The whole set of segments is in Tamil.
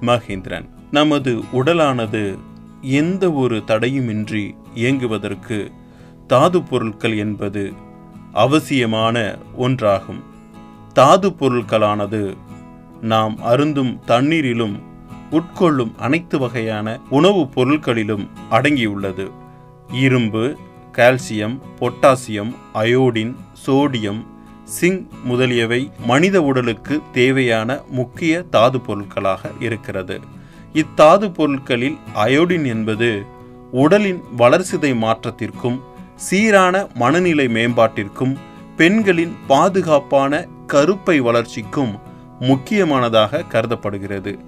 மகேந்திரன். நமது உடலானது எந்த ஒரு தடையுமின்றி இயங்குவதற்கு தாது பொருட்கள் என்பது அவசியமான ஒன்றாகும். தாது பொருட்களானது நாம் அருந்தும் தண்ணீரிலும் உட்கொள்ளும் அனைத்து வகையான உணவுப் பொருட்களிலும் அடங்கியுள்ளது. இரும்பு calcium potassium iodine sodium zinc முதலியவை மனித உடலுக்கு தேவையான முக்கிய தாது பொருட்களாக இருக்கிறது. இத்தாது பொருட்களில் அயோடின் என்பது உடலின் வளர்சிதை மாற்றத்திற்கும் சீரான மனநிலை மேம்பாட்டிற்கும் பெண்களின் பாதுகாப்பான கருப்பை வளர்ச்சிக்கும் முக்கியமானதாக கருதப்படுகிறது.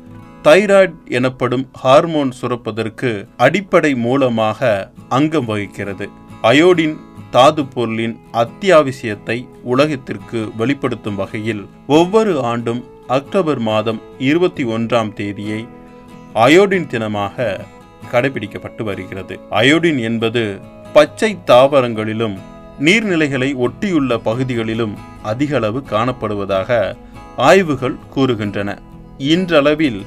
தைராய்டு எனப்படும் ஹார்மோன் சுரப்பதற்கு அடிப்படை மூலமாக அங்கம் வகிக்கிறது. அயோடின் தாது பொருளின் அத்தியாவசியத்தை உலகத்திற்கு வெளிப்படுத்தும் வகையில் ஒவ்வொரு ஆண்டும் அக்டோபர் மாதம் இருபத்தி ஒன்றாம் தேதியை அயோடின் தினமாக கடைபிடிக்கப்பட்டு வருகிறது. அயோடின் என்பது பச்சை தாவரங்களிலும் நீர்நிலைகளை ஒட்டியுள்ள பகுதிகளிலும் அதிகளவு காணப்படுவதாக ஆய்வுகள் கூறுகின்றன. இன்றளவில்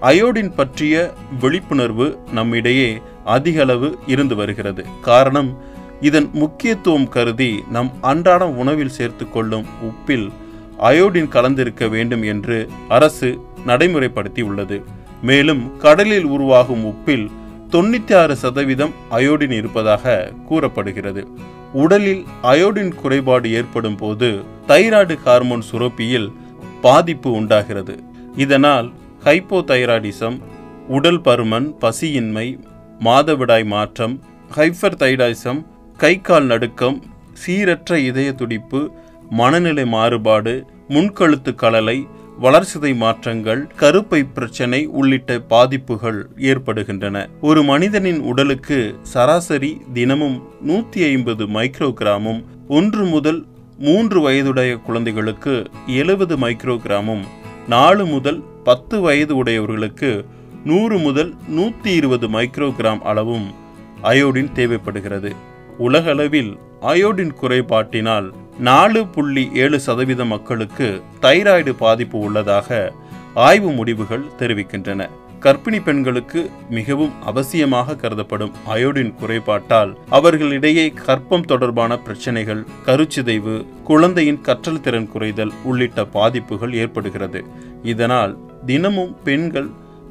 அயோடின் பற்றிய விழிப்புணர்வு நம்மிடையே அதிகளவு இருந்து வருகிறது. காரணம் இதன் முக்கியத்துவம் கருதி நம் அன்றாட உணவில் சேர்த்து கொள்ளும் உப்பில் அயோடின் கலந்திருக்க வேண்டும் என்று அரசு நடைமுறைப்படுத்தி உள்ளது மேலும் கடலில் உருவாகும் உப்பில் தொண்ணூத்தி ஆறு சதவீதம் அயோடின் இருப்பதாக கூறப்படுகிறது. உடலில் அயோடின் குறைபாடு ஏற்படும் போது தைராய்டு ஹார்மோன் சுரப்பியில் பாதிப்பு உண்டாகிறது. இதனால் ஹைப்போதைராய்டிசம் உடல் பருமன் பசியின்மை மாதவிடாய் மாற்றம் ஹைப்பர் தைராய்டிசம் கை கால் நடுக்கம் சீரற்ற இதய துடிப்பு மனநிலை மாறுபாடு முன்கழுத்து கலலை வளர்சிதை மாற்றங்கள் கருப்பை பிரச்சனை உள்ளிட்ட பாதிப்புகள் ஏற்படுகின்றன. ஒரு மனிதனின் உடலுக்கு சராசரி தினமும் நூற்றி ஐம்பது மைக்ரோகிராமும் ஒன்று முதல் மூன்று வயதுடைய குழந்தைகளுக்கு எழுபது மைக்ரோகிராமும் நாலு முதல் பத்து வயது உடையவர்களுக்கு நூறு முதல் நூற்றி இருபது மைக்ரோகிராம் அளவும் அயோடின் தேவைப்படுகிறது. உலகளவில் அயோடின் குறைபாட்டினால் நாலு புள்ளி ஏழு சதவீத மக்களுக்கு தைராய்டு பாதிப்பு உள்ளதாக ஆய்வு முடிவுகள் தெரிவிக்கின்றன. கர்ப்பிணி பெண்களுக்கு மிகவும் அவசியமாக கருதப்படும் அயோடின் குறைபாட்டால் அவர்களிடையே கற்பம் தொடர்பான பிரச்சனைகள் கருச்சிதைவு குழந்தையின் கற்றல் திறன் குறைதல் உள்ளிட்ட பாதிப்புகள் ஏற்படுகிறது. இதனால் தினமும் பெண்கள்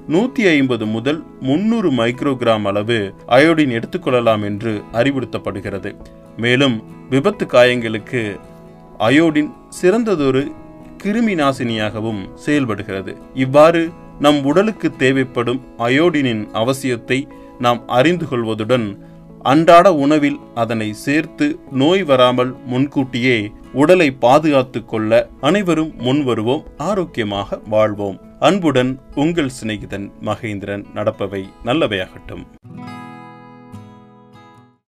நூத்தி ஐம்பது முதல் முன்னூறு மைக்ரோகிராம் அளவு அயோடின் எடுத்துக்கொள்ளலாம் என்று அறிவுறுத்தப்படுகிறது. மேலும் விபத்து காயங்களுக்கு அயோடின் சிறந்ததொரு கிருமி நாசினியாகவும் செயல்படுகிறது. இவ்வாறு நம் உடலுக்கு தேவைப்படும் அயோடினின் அவசியத்தை நாம் அறிந்து கொள்வதுடன் அன்றாட உணவில் அதனை சேர்த்து நோய் வராமல் முன்கூட்டியே உடலை பாதுகாத்து கொள்ள அனைவரும் முன்வருவோம் ஆரோக்கியமாக வாழ்வோம். அன்புடன் உங்கள் சிநேகிதன் மகேந்திரன் நடப்பவை நல்லவையாகட்டும்.